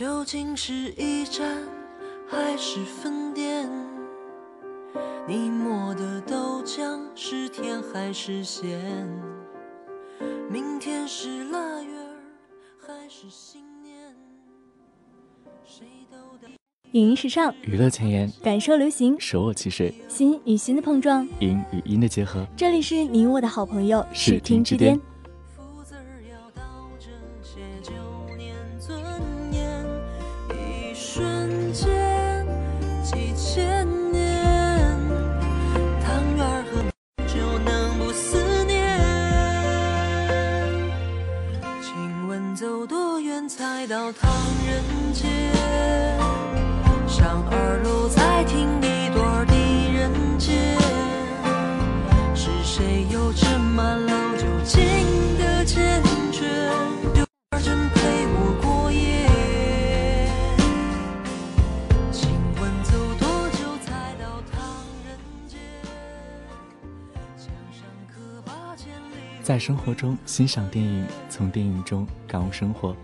究竟是一站还是分店？你磨的豆浆是甜还是咸？明天是腊月儿还是新年？谁都得影音时尚，娱乐前沿，感受流行，舍我其谁？心与心的碰撞，音与音的结合。这里是你我的好朋友视听之巅。远才到唐人街？上二楼再听一段狄仁杰。是谁又斟满老酒，敬的坚决？刘二真陪我过夜。请问走多久才到唐人街？墙上刻八千里。在生活中欣赏电影，从电影中感悟生活。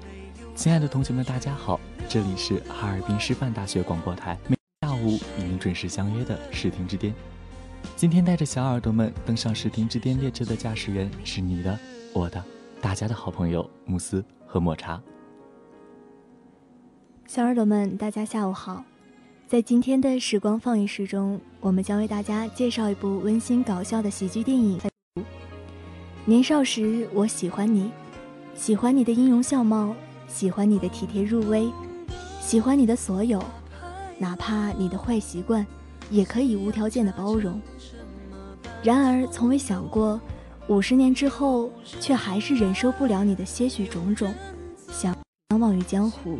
亲爱的同学们，大家好，这里是哈尔滨师范大学广播台，每下午与您准时相约的视听之巅。今天带着小耳朵们登上视听之巅列车的驾驶员是你的、我的、大家的好朋友慕斯和抹茶。小耳朵们，大家下午好。在今天的时光放映室中，我们将为大家介绍一部温馨搞笑的喜剧电影。年少时，我喜欢你，喜欢你的音容笑貌，喜欢你的体贴入微，喜欢你的所有，哪怕你的坏习惯，也可以无条件的包容。然而，从未想过，五十年之后，却还是忍受不了你的些许种种，想相忘于江湖。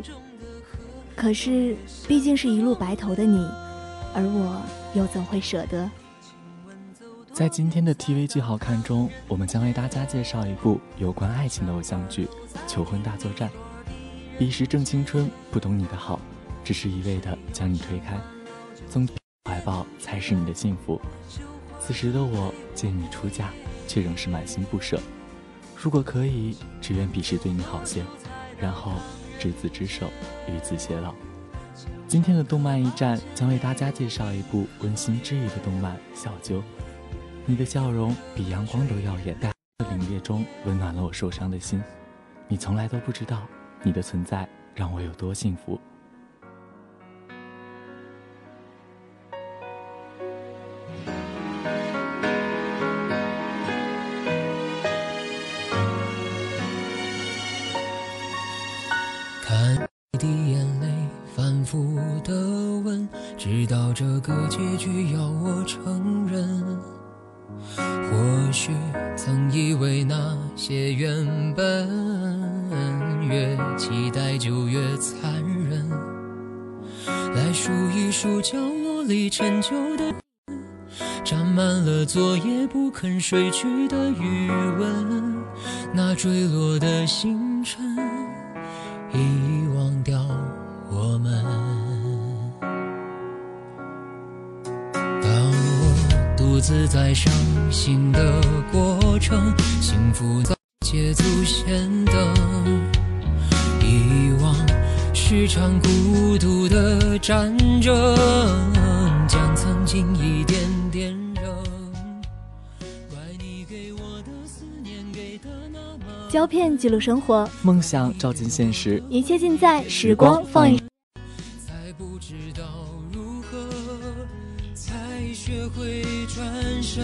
可是，毕竟是一路白头的你，而我又怎会舍得？在今天的 TV 剧好看中，我们将为大家介绍一部有关爱情的偶像剧《求婚大作战》。彼时正青春，不懂你的好，只是一味的将你推开，总怀抱才是你的幸福。此时的我见你出嫁，却仍是满心不舍。如果可以，只愿彼时对你好些，然后执子之手，与子偕老。今天的动漫驿站将为大家介绍一部温馨治愈的动漫《小啾》。你的笑容比阳光都耀眼，在凛冽中温暖了我受伤的心。你从来都不知道，你的存在让我有多幸福。残忍，来数一数角落里陈旧的，沾满了昨夜不肯睡去的余温，那坠落的星辰，遗忘掉我们。当我独自在伤心的过程，幸福早捷足先登。是是场孤独的战争，将曾经一点点扔。怪你给我的思念给的那么。胶片记录生活，梦想照进现实，一切尽在时光放映。才不知道如何，才学会转身。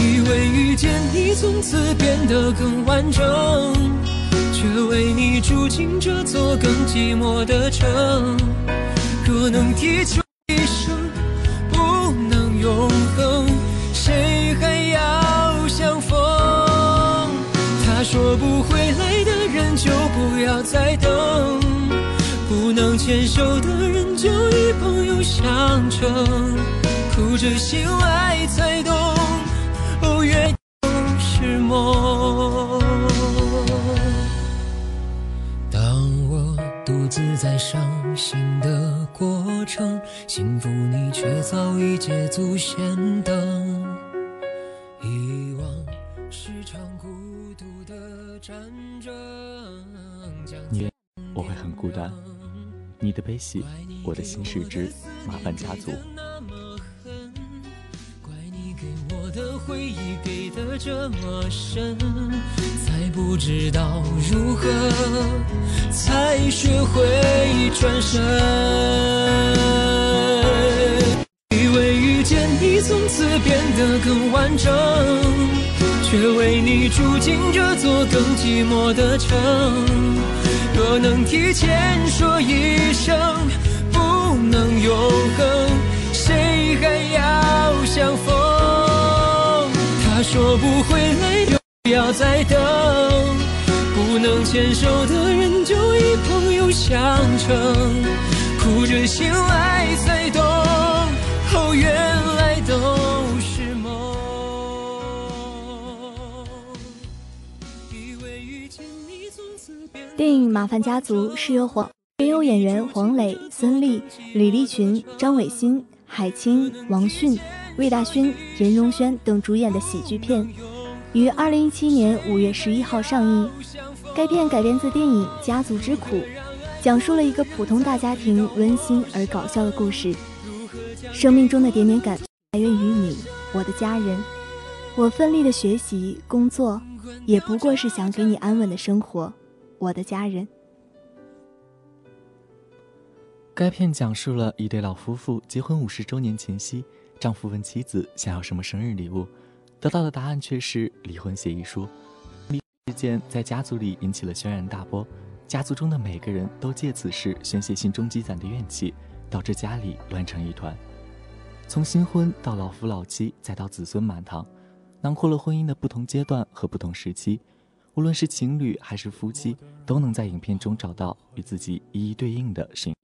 以为遇见你，从此变得更完整，却为你住进这座更寂寞的城。若能提出一生不能永恒，谁还要相逢？他说不回来的人就不要再等，不能牵手的人就与朋友相称，哭着醒来才懂。哦，原都是梦。独自在伤心的过程，幸福你却早已捷足先登。遗忘是场孤独的战争。你，我会很孤单。你的悲喜，我的心事之麻烦家族。的回忆给的这么深，才不知道如何才学会转身。以为遇见你从此变得更完整，却为你住进这座更寂寞的城。若能提前说一声不能永恒，谁还要相逢？说不回来，就不要再等。不能牵手的人，就与朋友相称。哭着醒来才懂，哦，原来都是梦。电影《麻烦家族》是由黄原有演员黄磊、孙俪、李立群、张伟新、海清、王迅。魏大勋、任容萱等主演的喜剧片，于二零一七年五月十一号上映。该片改编自电影《家族之苦》，讲述了一个普通大家庭温馨而搞笑的故事。生命中的点点感来源于你，我的家人。我奋力的学习工作，也不过是想给你安稳的生活，我的家人。该片讲述了一对老夫妇结婚五十周年前夕。丈夫问妻子想要什么生日礼物，得到的答案却是离婚协议书。事件在家族里引起了轩然大波，家族中的每个人都借此事宣泄心中积攒的怨气，导致家里乱成一团。从新婚到老夫老妻，再到子孙满堂，囊括了婚姻的不同阶段和不同时期。无论是情侣还是夫妻，都能在影片中找到与自己一一对应的神。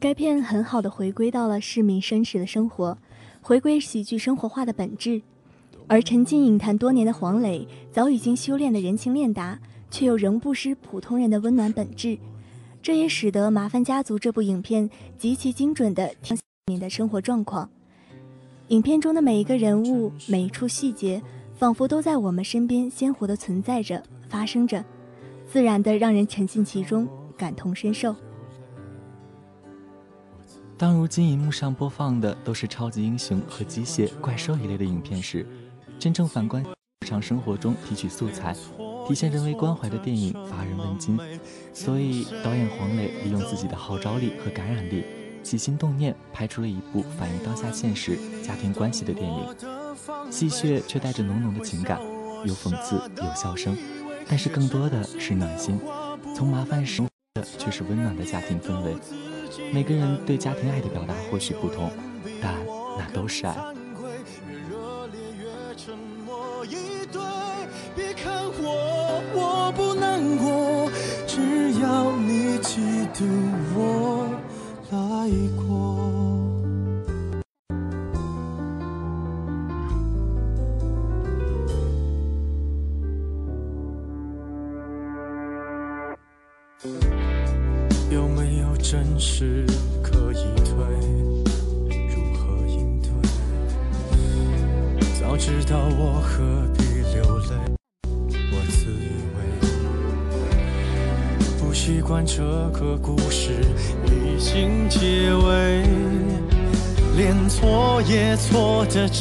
该片很好的回归到了市民真实的生活，回归喜剧生活化的本质。而沉浸影坛多年的黄磊，早已经修炼的人情练达，却又仍不失普通人的温暖本质。这也使得《麻烦家族》这部影片极其精准地体现你的生活状况。影片中的每一个人物、每一处细节，仿佛都在我们身边鲜活地存在着、发生着，自然的让人沉浸其中，感同身受。当如今荧幕上播放的都是超级英雄和机械怪兽一类的影片时，真正反观日常生活中提取素材、体现人为关怀的电影乏人问津。所以导演黄磊利用自己的号召力和感染力，起心动念拍出了一部反映当下现实家庭关系的电影，戏谑却带着浓浓的情感，有讽刺有笑声，但是更多的是暖心。从麻烦时的却是温暖的家庭氛围。每个人对家庭爱的表达或许不同，但那都是爱。别看我，我不难过，只要你记得我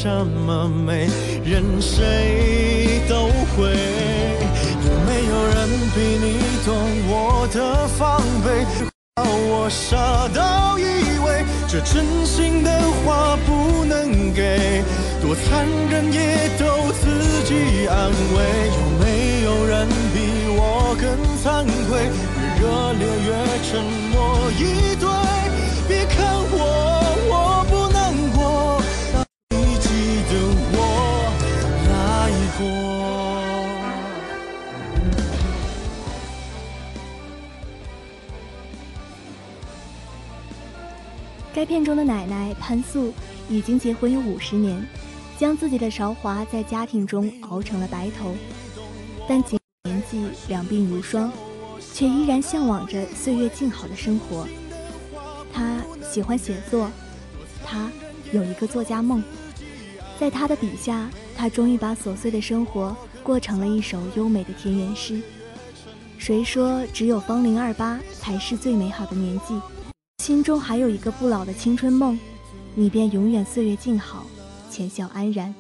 这么美，任谁都会。有没有人比你懂我的防备？我傻到以为这真心的话不能给，多残忍也都自己安慰。有没有人比我更惭愧？越热烈越沉默该片中的奶奶潘素已经结婚有五十年，将自己的韶华在家庭中熬成了白头，但尽年纪两鬓如霜，却依然向往着岁月静好的生活。她喜欢写作，她有一个作家梦，在她的笔下，她终于把琐碎的生活过成了一首优美的田园诗。谁说只有芳龄二八才是最美好的年纪？心中还有一个不老的青春梦，你便永远岁月静好，浅笑安然。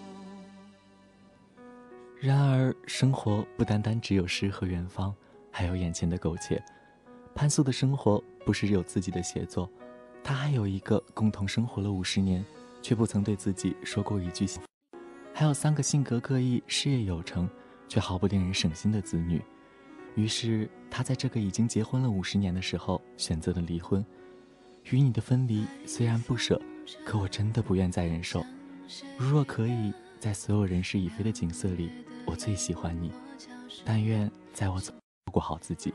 然而，生活不单单只有诗和远方，还有眼前的苟且。潘素的生活不是有自己的写作，他还有一个共同生活了五十年，却不曾对自己说过一句，还有三个性格各异、事业有成，却毫不令人省心的子女。于是，他在这个已经结婚了五十年的时候，选择了离婚。与你的分离虽然不舍，可我真的不愿再忍受。如若可以，在所有人事已非的景色里，我最喜欢你。但愿在我走过好自己。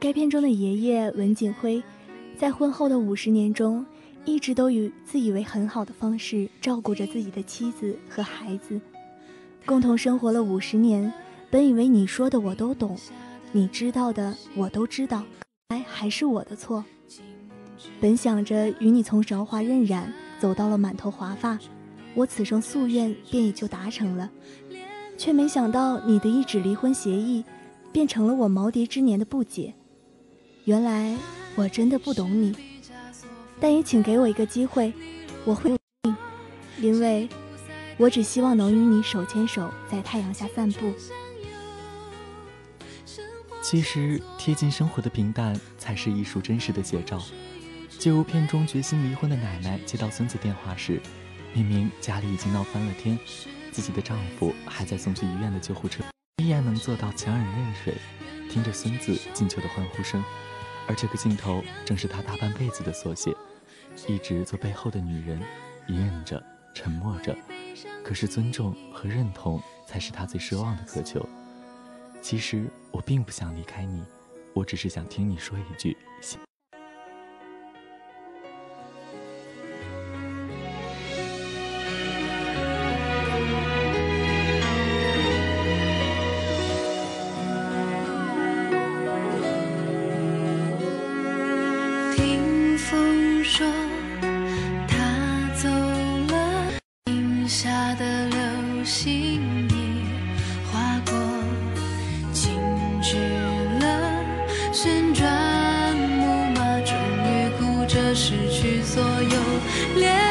该片中的爷爷文景辉，在婚后的五十年中，一直都以自以为很好的方式照顾着自己的妻子和孩子，共同生活了五十年。本以为你说的我都懂。你知道的，我都知道，哎，还是我的错。本想着与你从韶华荏苒走到了满头华发，我此生夙愿便也就达成了，却没想到你的一纸离婚协议，变成了我耄耋之年的不解。原来我真的不懂你，但也请给我一个机会，我会，因为，我只希望能与你手牵手在太阳下散步。其实，贴近生活的平淡才是艺术真实的写照。纪录片中决心离婚的奶奶接到孙子电话时，明明家里已经闹翻了天，自己的丈夫还在送去医院的救护车，依然能做到强忍泪水，听着孙子进球的欢呼声。而这个镜头正是她大半辈子的缩写，一直做背后的女人，隐忍着，沉默着。可是尊重和认同才是她最奢望的渴求。其实我并不想离开你，我只是想听你说一句。听风说，他走了，云下的流星。恋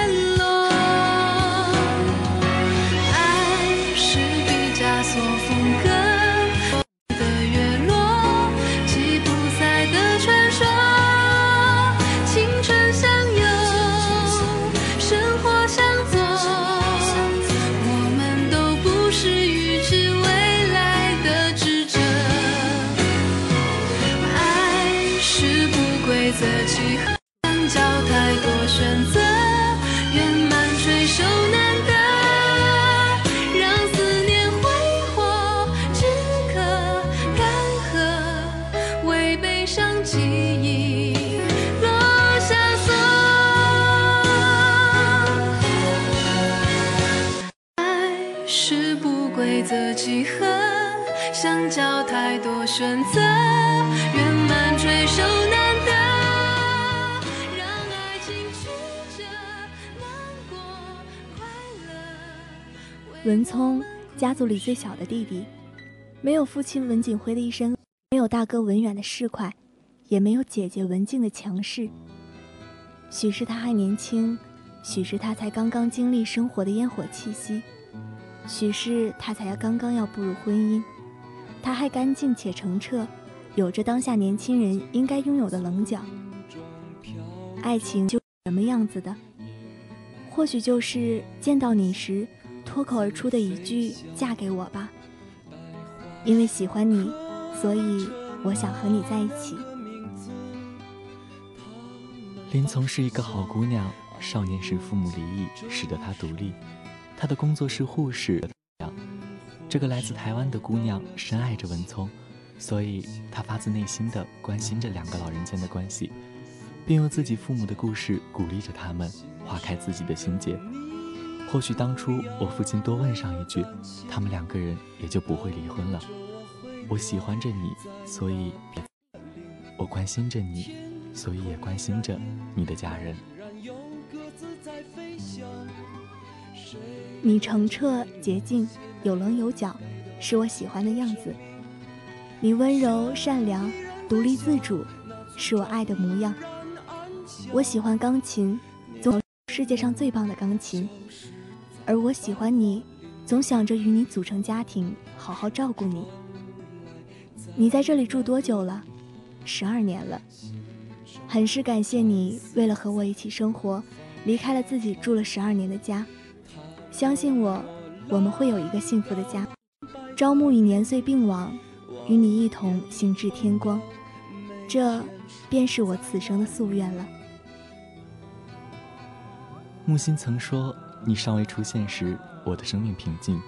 最小的弟弟，没有父亲文景辉的一身，没有大哥文远的市侩，也没有姐姐文静的强势。许是他还年轻，许是他才刚刚经历生活的烟火气息，许是他才刚刚要步入婚姻，他还干净且澄澈，有着当下年轻人应该拥有的棱角。爱情就什么样子的？或许就是见到你时脱口而出的一句“嫁给我吧”。因为喜欢你，所以我想和你在一起。林从是一个好姑娘，少年时父母离异，使得她独立。她的工作是护士。这个来自台湾的姑娘深爱着文聪，所以她发自内心的关心着两个老人间的关系。并用自己父母的故事鼓励着他们，化开自己的心结。或许当初我父亲多问上一句，他们两个人也就不会离婚了。我喜欢着你，所以我关心着你，所以也关心着你的家人。你澄澈洁净，有棱有角，是我喜欢的样子。你温柔善良，独立自主，是我爱的模样。我喜欢钢琴，总世界上最棒的钢琴，而我喜欢你，总想着与你组成家庭，好好照顾你。你在这里住多久了？十二年了，很是感谢你，为了和我一起生活，离开了自己住了十二年的家。相信我，我们会有一个幸福的家。朝暮与年岁并往，与你一同行至天光，这便是我此生的夙愿了。木心曾说：“你尚未出现时，我的生命平静，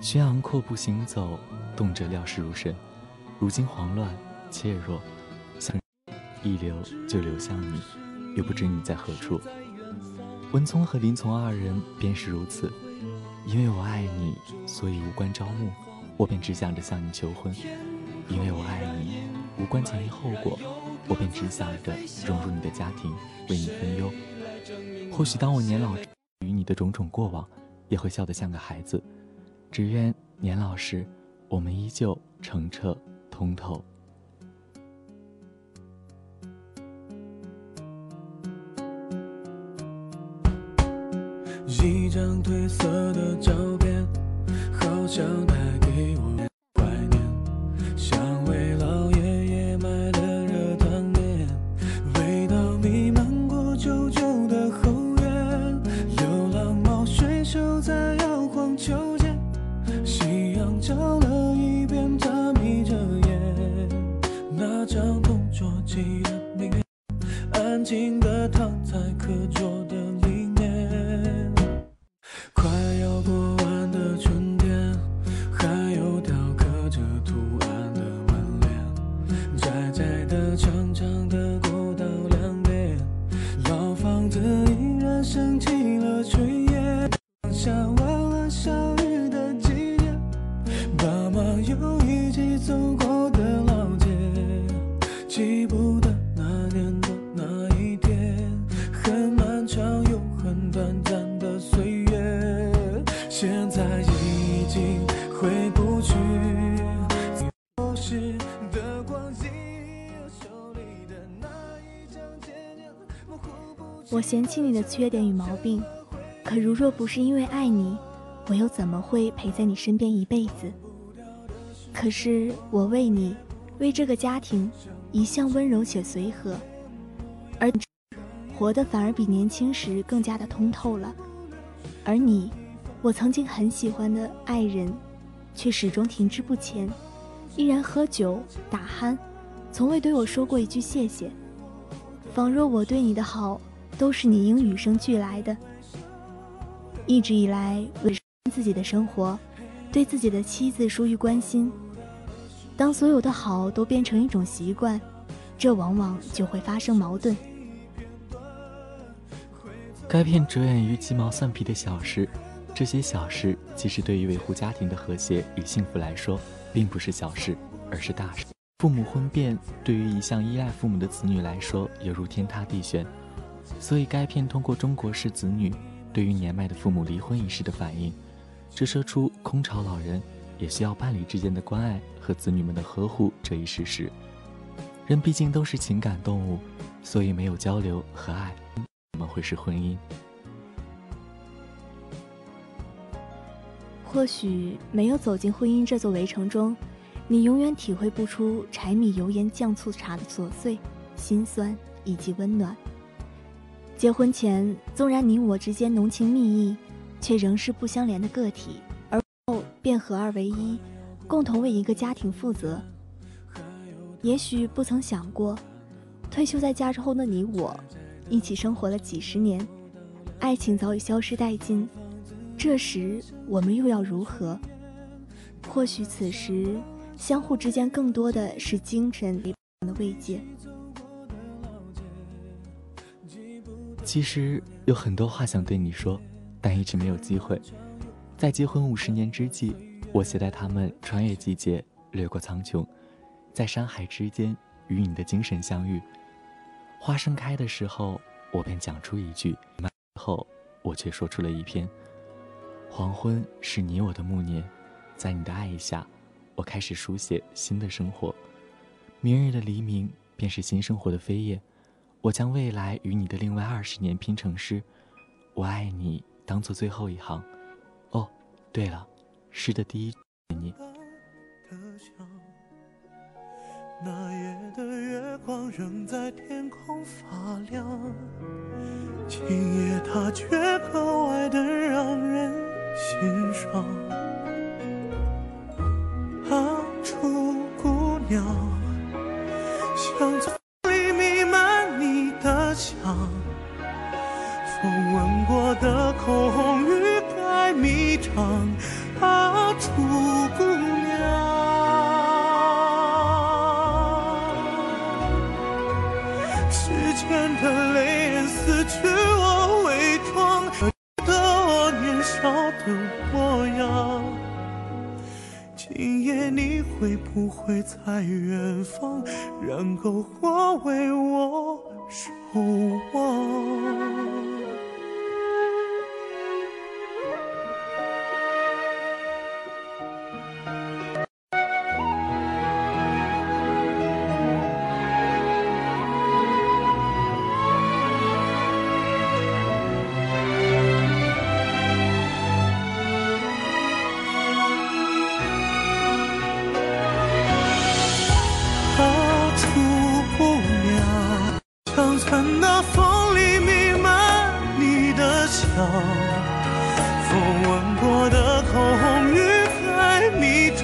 轩昂阔步行走，动辄料事如神。如今慌乱怯弱，想一流就流向你，又不知你在何处。文聪和林从二人便是如此，因为我爱你，所以无关朝暮，我便只想着向你求婚；因为我爱你，无关前因后果，我便只想着融入你的家庭，为你分忧。”或许当我年老，与你的种种过往，也会笑得像个孩子。只愿年老时，我们依旧澄澈通透。一张褪色的照片，好像带给我。嫌弃你的缺点与毛病，可如若不是因为爱你，我又怎么会陪在你身边一辈子？可是我为你，为这个家庭，一向温柔且随和，而活得反而比年轻时更加的通透了。而你，我曾经很喜欢的爱人，却始终停滞不前，依然喝酒打鼾，从未对我说过一句谢谢，仿若我对你的好。都是你应与生俱来的。一直以来，为自己的生活，对自己的妻子疏于关心。当所有的好都变成一种习惯，这往往就会发生矛盾。该片着眼于鸡毛蒜皮的小事，这些小事其实对于维护家庭的和谐与幸福来说，并不是小事，而是大事。父母婚变，对于一向依赖父母的子女来说，犹如天塌地陷。所以，该片通过中国式子女对于年迈的父母离婚一事的反应，折射出空巢老人也需要伴侣之间的关爱和子女们的呵护这一事实。人毕竟都是情感动物，所以没有交流和爱，怎么会是婚姻？或许没有走进婚姻这座围城中，你永远体会不出柴米油盐酱醋茶的琐碎、心酸以及温暖。结婚前，纵然你我之间浓情蜜意，却仍是不相连的个体，而后便合二为一，共同为一个家庭负责。也许不曾想过，退休在家之后的你我，一起生活了几十年，爱情早已消失殆尽。这时我们又要如何？或许此时，相互之间更多的是精神的慰藉。其实有很多话想对你说，但一直没有机会。在结婚五十年之际，我携带他们穿越季节，掠过苍穹。在山海之间与你的精神相遇，花盛开的时候，我便讲出一句；后，我却说出了一篇。黄昏是你我的暮年，在你的爱意下，我开始书写新的生活。明日的黎明便是新生活的飞页，我将未来与你的另外二十年拼成诗。我爱你，当做最后一行。哦，对了，诗的第一句你。那夜的月光仍在天空发亮，今夜它却格外的让人心伤。在远方然后化为我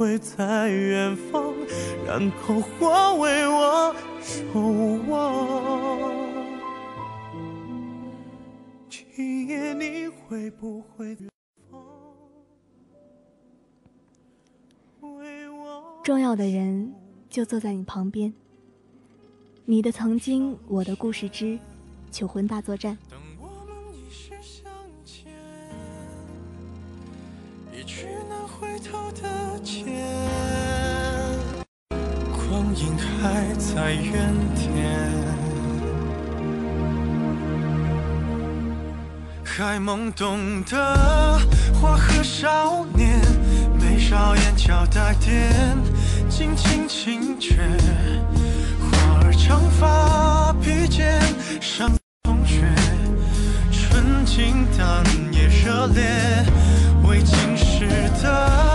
会在远方为我守望。今夜你会不会重要的人就坐在你旁边。你的曾经，我的故事之求婚大作战。光阴还在原点，还懵懂的花和少年，眉梢眼角带点轻轻轻绝，花儿长发披肩上同学，纯净但也热烈。想的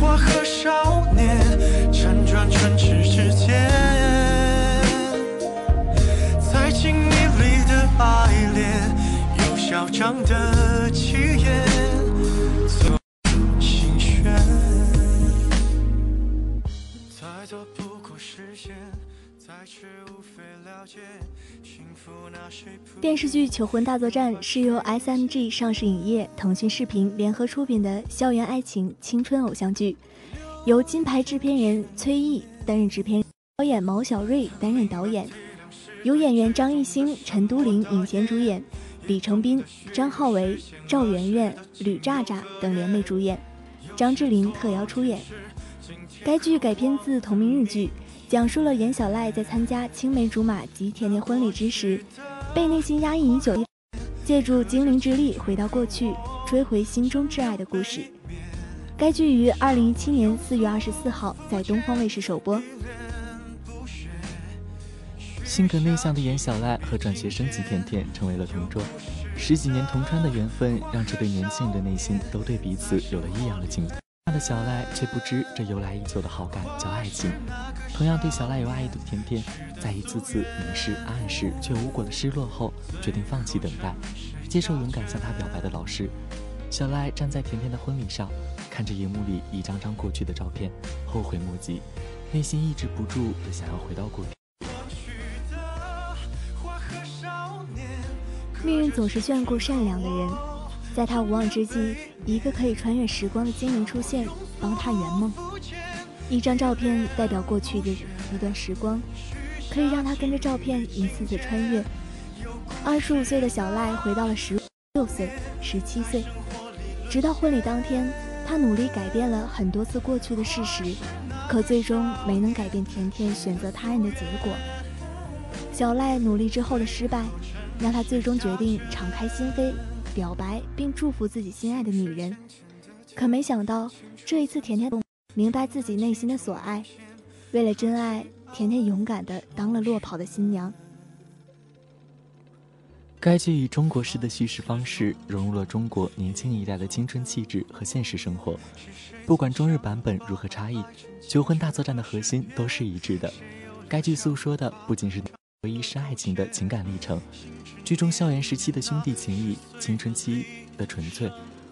花和少年辗转唇齿之间，在静谧里的爱恋，有嚣张的气焰。心弦。多不。电视剧《求婚大作战》是由 SMG 上市影业、腾讯视频联合出品的校园爱情青春偶像剧，由金牌制片人崔毅担任制片，导演毛小瑞担任导演，由演员张艺兴、陈都灵领衔主演，李成斌、张浩维、赵媛媛、吕炸炸等联袂主演，张智霖特邀出演。该剧改编自同名日剧，讲述了严小赖在参加青梅竹马及甜甜婚礼之时。被内心压抑已久，借助精灵之力回到过去，追回心中挚爱的故事。该剧于二零一七年四月二十四号在东方卫视首播。性格内向的严小赖和转学生吉甜甜成为了同桌，十几年同窗的缘分让这对年轻人的内心都对彼此有了异样的敬他。的小赖却不知这由来已久的好感叫爱情。同样对小赖有爱意的甜甜，在一次次明示暗示却无果的失落后，决定放弃等待，接受勇敢向他表白的老师。小赖站在甜甜的婚礼上，看着荧幕里一张张过去的照片，后悔莫及，内心抑制不住的想要回到过去。命运总是眷顾善良的人。在他无望之际，一个可以穿越时光的精灵出现，帮他圆梦。一张照片代表过去的一段时光，可以让他跟着照片一次次穿越。二十五岁的小赖回到了十六岁、十七岁，直到婚礼当天，他努力改变了很多次过去的事实，可最终没能改变甜甜选择他人的结果。小赖努力之后的失败，让他最终决定敞开心扉。表白并祝福自己心爱的女人，可没想到这一次，甜甜明白自己内心的所爱。为了真爱，甜甜勇敢地当了落跑的新娘。该剧以中国式的叙事方式融入了中国年轻一代的青春气质和现实生活。不管中日版本如何差异，《求婚大作战》的核心都是一致的。该剧诉说的不仅是。唯一是爱情的情感历程，剧中校园时期的兄弟情谊、青春期的纯粹，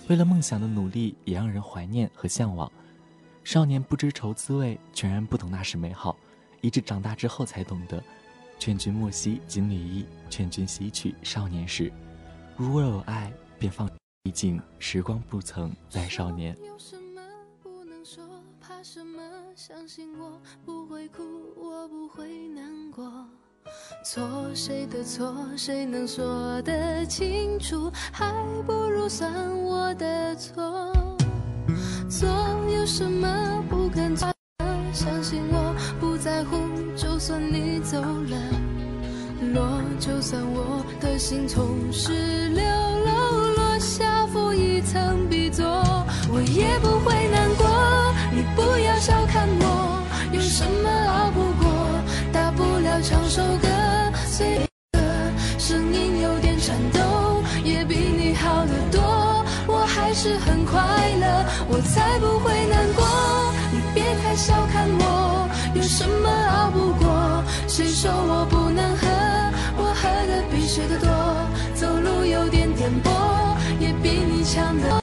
为了梦想的努力也让人怀念和向往。少年不知愁滋味，全然不懂那时美好，一直长大之后才懂得。劝君莫惜锦鲤衣，劝君惜取少年时。如若有爱，便放。毕竟时光不曾再少年。有什么不能说？怕什么？相信我不会哭，我不会难过。错谁的错，谁能说得清楚？还不如算我的错。错有什么不敢做？相信我不在乎，就算你走了，落就算我的心从失了首歌。随的声音有点颤抖，也比你好得多。我还是很快乐，我才不会难过。你别太小看我，有什么熬不过？谁说我不能喝？我喝的比谁的多。走路有点颠簸，也比你强的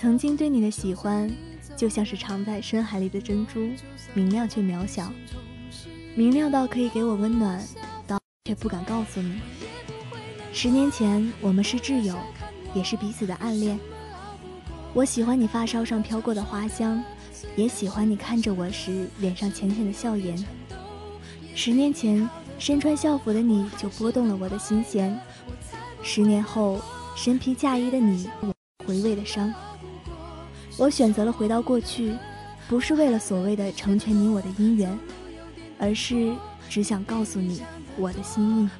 曾经对你的喜欢，就像是藏在深海里的珍珠，明亮却渺小，明亮到可以给我温暖，到却不敢告诉你。十年前，我们是挚友，也是彼此的暗恋。我喜欢你发梢上飘过的花香，也喜欢你看着我时脸上浅浅的笑颜。十年前，身穿校服的你就拨动了我的心弦。十年后，身披嫁衣的你，回味的伤。我选择了回到过去，不是为了所谓的成全你我的姻缘，而是只想告诉你我的心意。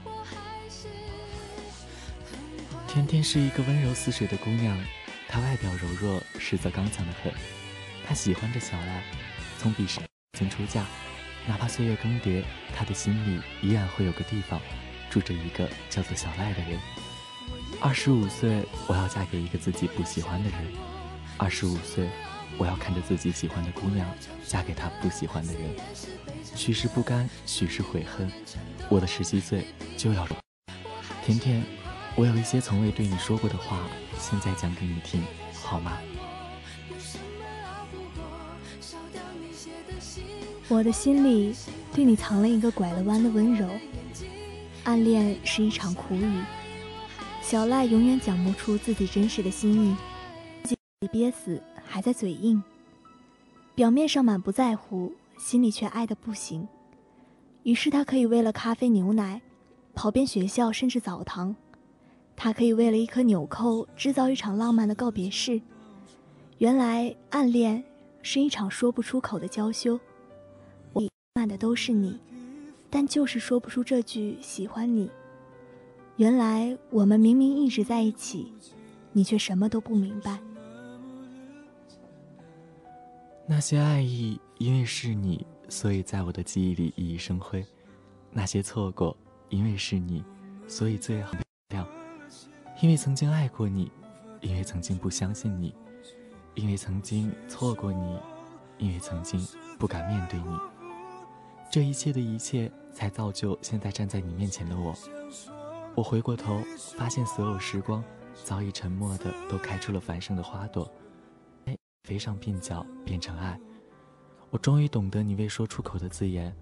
甜甜是一个温柔似水的姑娘，她外表柔弱，实则刚强的很。她喜欢着小赖，从彼时曾出嫁，哪怕岁月更迭，她的心里依然会有个地方，住着一个叫做小赖的人。二十五岁，我要嫁给一个自己不喜欢的人。二十五岁，我要看着自己喜欢的姑娘嫁给他不喜欢的人，许是不甘，许是悔恨。我的十七岁就要。甜甜，我有一些从未对你说过的话，现在讲给你听，好吗？我的心里对你藏了一个拐了弯的温柔。暗恋是一场苦雨，小赖永远讲不出自己真实的心意，你憋死还在嘴硬，表面上满不在乎，心里却爱的不行。于是他可以为了咖啡牛奶。跑遍学校，甚至澡堂，他可以为了一颗纽扣制造一场浪漫的告别式。原来暗恋是一场说不出口的娇羞。我爱的都是你，但就是说不出这句喜欢你。原来我们明明一直在一起，你却什么都不明白。那些爱意，因为是你，所以在我的记忆里熠熠生辉；那些错过。因为是你，所以最好亮。因为曾经爱过你，因为曾经不相信你，因为曾经错过你，因为曾经不敢面对你。这一切的一切，才造就现在站在你面前的我。我回过头，发现所有时光早已沉默的，都开出了繁盛的花朵，飞上鬓角，变成爱。我终于懂得你未说出口的字眼，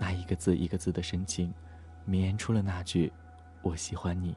那一个字一个字的深情。绵延出了那句：“我喜欢你。”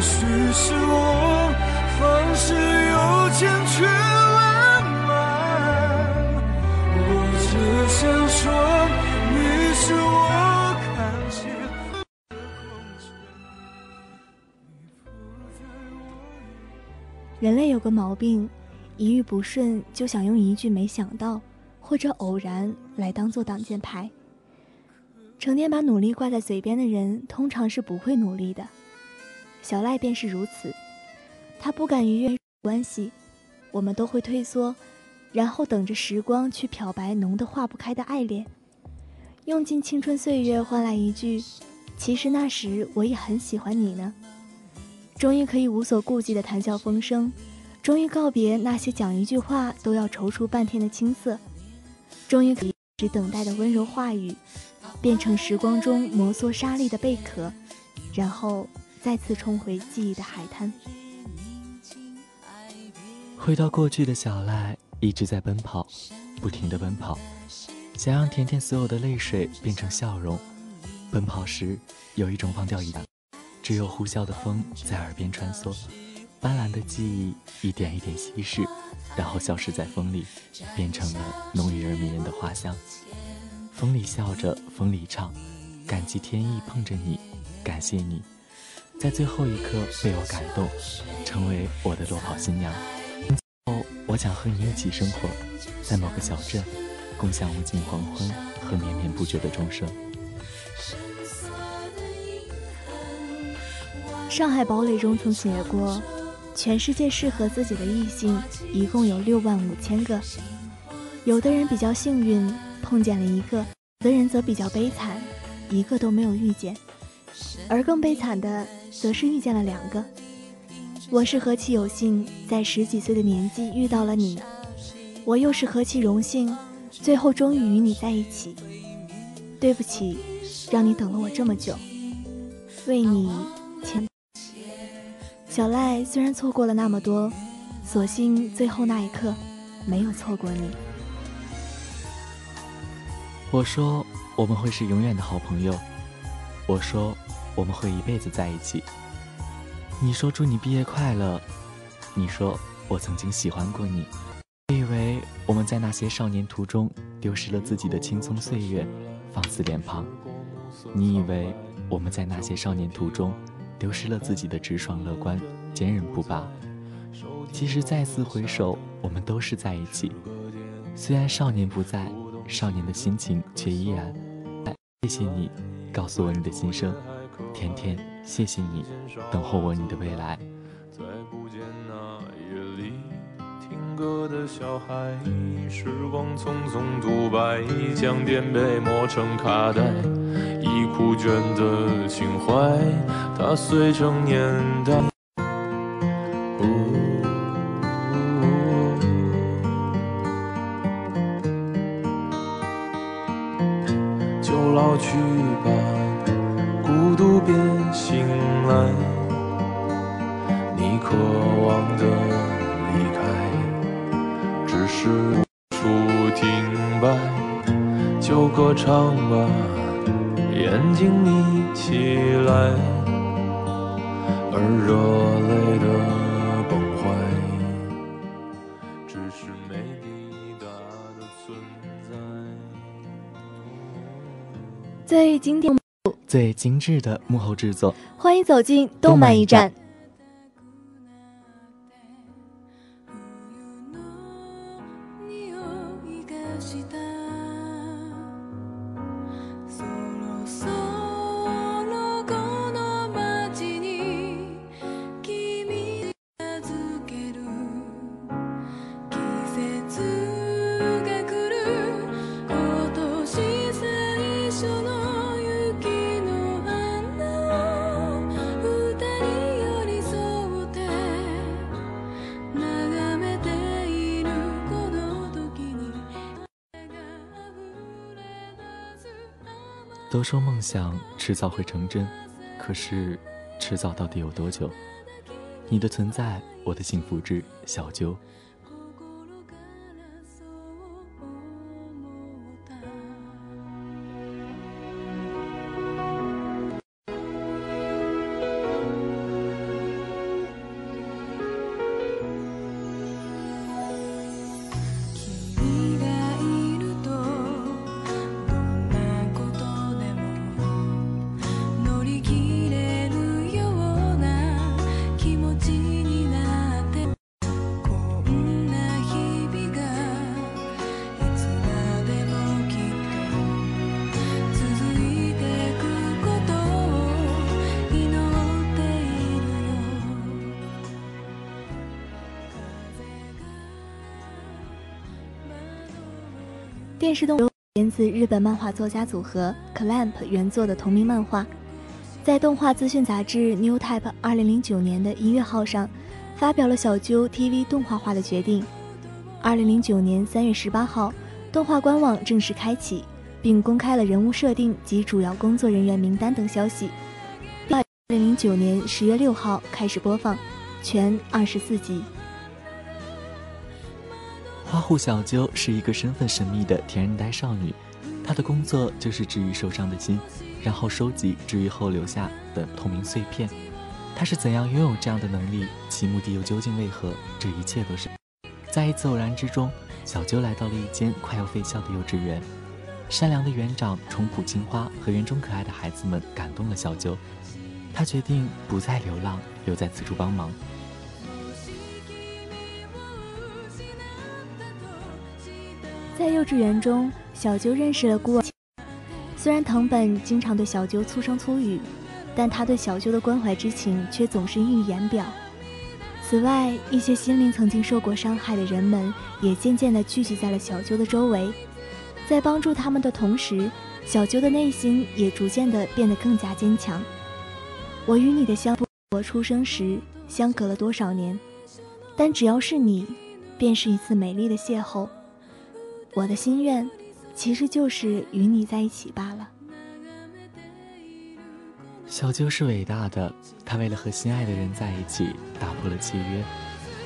许是我方式有欠缺浪漫，我只想说你是我人类有个毛病，一遇不顺就想用一句“没想到”或者“偶然”来当做挡箭牌。成天把努力挂在嘴边的人，通常是不会努力的。小赖便是如此，他不敢逾越关系，我们都会退缩，然后等着时光去漂白浓得化不开的爱恋，用尽青春岁月换来一句“其实那时我也很喜欢你呢”。终于可以无所顾忌的谈笑风生，终于告别那些讲一句话都要踌躇半天的青涩，终于可以只等待的温柔话语，变成时光中摩挲沙砾的贝壳，然后再次冲回记忆的海滩。回到过去的小赖一直在奔跑，不停的奔跑，想让甜甜所有的泪水变成笑容。奔跑时有一种忘掉一。只有呼啸的风在耳边穿梭，斑斓的记忆一点一点稀释，然后消失在风里，变成了浓郁而迷人的花香。风里笑着，风里唱，感激天意碰着你，感谢你，在最后一刻被我感动，成为我的落跑新娘。后，我想和你一起生活在某个小镇，共享无尽黄昏和绵绵不绝的钟声。《上海堡垒》中曾写过，全世界适合自己的异性一共有六万五千个。有的人比较幸运，碰见了一个；有的人则比较悲惨，一个都没有遇见。而更悲惨的，则是遇见了两个。我是何其有幸，在十几岁的年纪遇到了你；我又是何其荣幸，最后终于与你在一起。对不起，让你等了我这么久，为你。小赖虽然错过了那么多，所幸最后那一刻没有错过你。我说我们会是永远的好朋友，我说我们会一辈子在一起。你说祝你毕业快乐，你说我曾经喜欢过你。我以为我们在那些少年途中丢失了自己的青葱岁月，放肆脸庞。你以为我们在那些少年途中。丢失了自己的直爽乐观、坚韧不拔。其实再次回首，我们都是在一起。虽然少年不在，少年的心情却依然。谢谢你，告诉我你的心声。甜甜，谢谢你，等候我你的未来。再不见那夜里听歌的小孩，时光匆匆独白，将颠沛磨成卡带，已枯卷的情怀，它碎成年代。精致的幕后制作，欢迎走进动漫驿站。都说梦想迟早会成真，可是，迟早到底有多久？你的存在，我的幸福之小揪。电视动源自日本漫画作家组合 Clamp 原作的同名漫画，在动画资讯杂志 New Type 二零零九年的音乐号上，发表了小鸠 TV 动画化的决定。二零零九年三月十八号，动画官网正式开启，并公开了人物设定及主要工作人员名单等消息。二零零九年十月六号开始播放，全二十四集。护小鸠是一个身份神秘的天然呆少女，她的工作就是治愈受伤的心，然后收集治愈后留下的透明碎片。她是怎样拥有这样的能力？其目的又究竟为何？这一切都是在一次偶然之中，小啾来到了一间快要废校的幼稚园。善良的园长重朴青花和园中可爱的孩子们感动了小啾，他决定不再流浪，留在此处帮忙。在幼稚园中，小鸠认识了孤儿。虽然藤本经常对小鸠粗声粗语，但他对小鸠的关怀之情却总是溢于言表。此外，一些心灵曾经受过伤害的人们也渐渐地聚集在了小鸠的周围。在帮助他们的同时，小鸠的内心也逐渐地变得更加坚强。我与你的相，我出生时相隔了多少年？但只要是你，便是一次美丽的邂逅。我的心愿，其实就是与你在一起罢了。小鸠是伟大的，他为了和心爱的人在一起，打破了契约，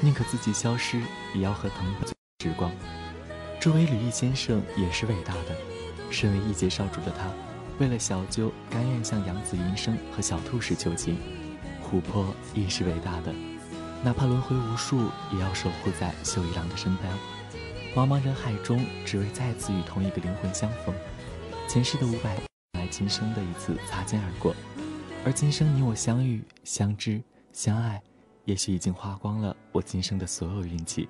宁可自己消失，也要和藤本时光。周围吕毅先生也是伟大的，身为一阶少主的他，为了小鸠，甘愿向杨子银生和小兔时求情。琥珀亦是伟大的，哪怕轮回无数，也要守护在秀一郎的身边。茫茫人海中，只为再次与同一个灵魂相逢。前世的五百来今生的一次擦肩而过，而今生你我相遇、相知、相爱，也许已经花光了我今生的所有运气。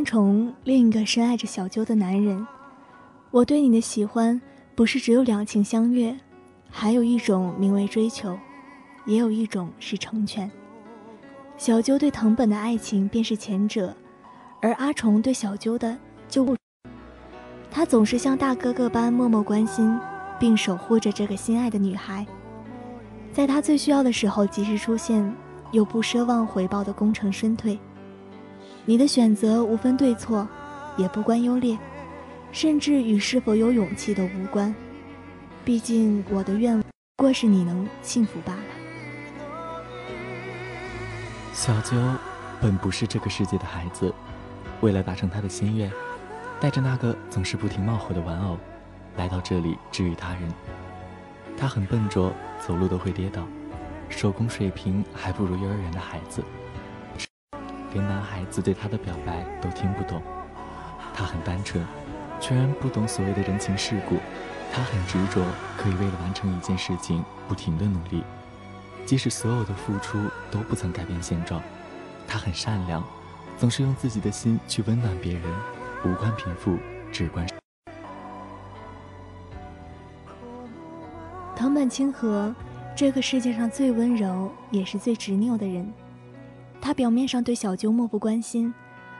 阿虫，另一个深爱着小鸠的男人。我对你的喜欢，不是只有两情相悦，还有一种名为追求，也有一种是成全。小鸠对藤本的爱情便是前者，而阿虫对小鸠的就不。他总是像大哥哥般默默关心，并守护着这个心爱的女孩，在他最需要的时候及时出现，又不奢望回报的功成身退。你的选择无分对错，也不关优劣，甚至与是否有勇气都无关。毕竟我的愿望，不过是你能幸福罢了。小啾本不是这个世界的孩子，为了达成他的心愿，带着那个总是不停冒火的玩偶，来到这里治愈他人。他很笨拙，走路都会跌倒，手工水平还不如幼儿园的孩子。连男孩子对他的表白都听不懂，他很单纯，全然不懂所谓的人情世故。他很执着，可以为了完成一件事情不停的努力，即使所有的付出都不曾改变现状。他很善良，总是用自己的心去温暖别人，无关贫富，只关。藤本清和，这个世界上最温柔也是最执拗的人。他表面上对小鸠漠不关心，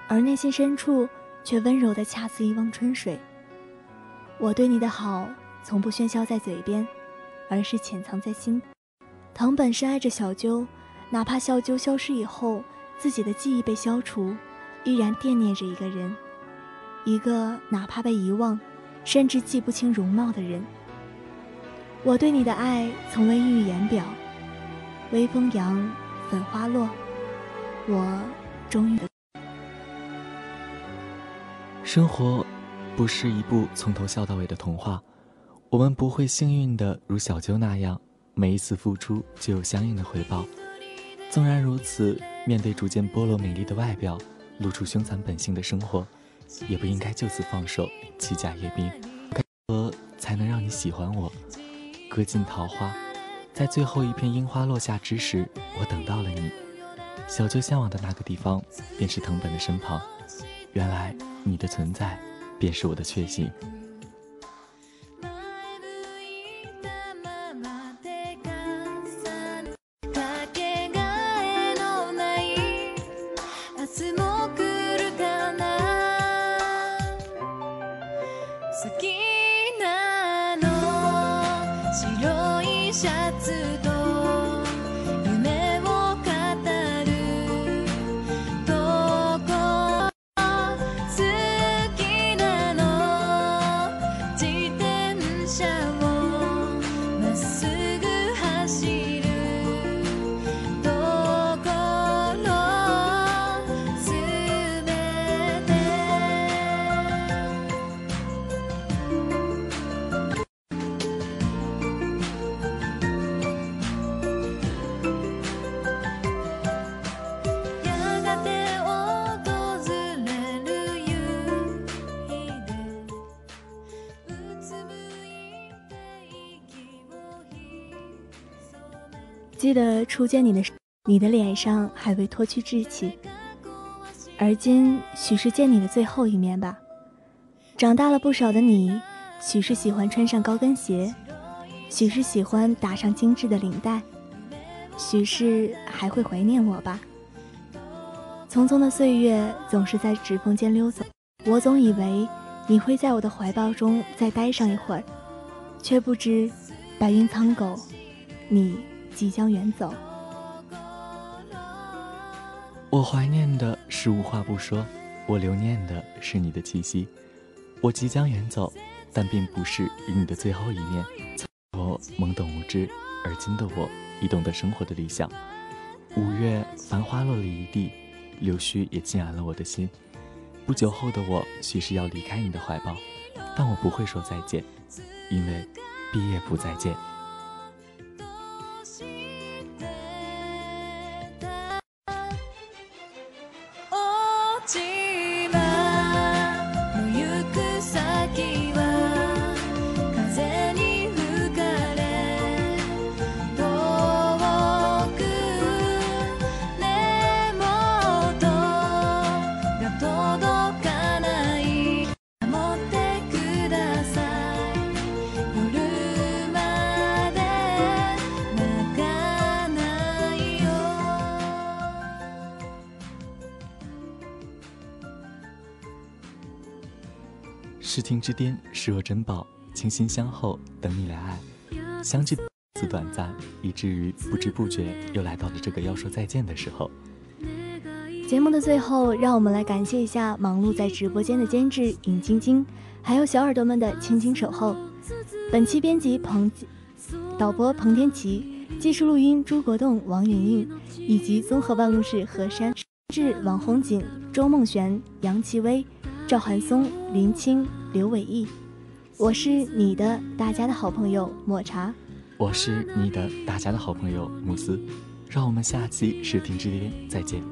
而内心深处却温柔的恰似一汪春水。我对你的好，从不喧嚣在嘴边，而是潜藏在心。藤本深爱着小鸠，哪怕小鸠消失以后，自己的记忆被消除，依然惦念着一个人，一个哪怕被遗忘，甚至记不清容貌的人。我对你的爱，从未溢于言表。微风扬，粉花落。我终于。生活不是一部从头笑到尾的童话，我们不会幸运的如小鸠那样，每一次付出就有相应的回报。纵然如此，面对逐渐剥落美丽的外表，露出凶残本性的生活，也不应该就此放手，弃甲夜兵。该如何才能让你喜欢我？歌尽桃花，在最后一片樱花落下之时，我等到了你。小舅向往的那个地方，便是藤本的身旁。原来你的存在，便是我的确信。记得初见你的时，你的脸上还未脱去稚气，而今许是见你的最后一面吧。长大了不少的你，许是喜欢穿上高跟鞋，许是喜欢打上精致的领带，许是还会怀念我吧。匆匆的岁月总是在指缝间溜走，我总以为你会在我的怀抱中再待上一会儿，却不知白云苍狗，你。即将远走，我怀念的是无话不说，我留念的是你的气息。我即将远走，但并不是与你的最后一面。我懵懂无知，而今的我已懂得生活的理想。五月繁花落了一地，柳絮也浸染了我的心。不久后的我，许是要离开你的怀抱，但我不会说再见，因为毕业不再见。视听之巅，视若珍宝，倾心相候，等你来爱。相聚此短暂，以至于不知不觉又来到了这个要说再见的时候。节目的最后，让我们来感谢一下忙碌在直播间的监制尹晶晶，还有小耳朵们的倾情守候。本期编辑彭，导播彭天琪，技术录音朱国栋、王莹莹，以及综合办公室何山、志、王红锦、周梦璇、杨奇薇。赵寒松、林青、刘伟毅，我是你的大家的好朋友抹茶，我是你的大家的好朋友慕斯，让我们下期视频之巅再见。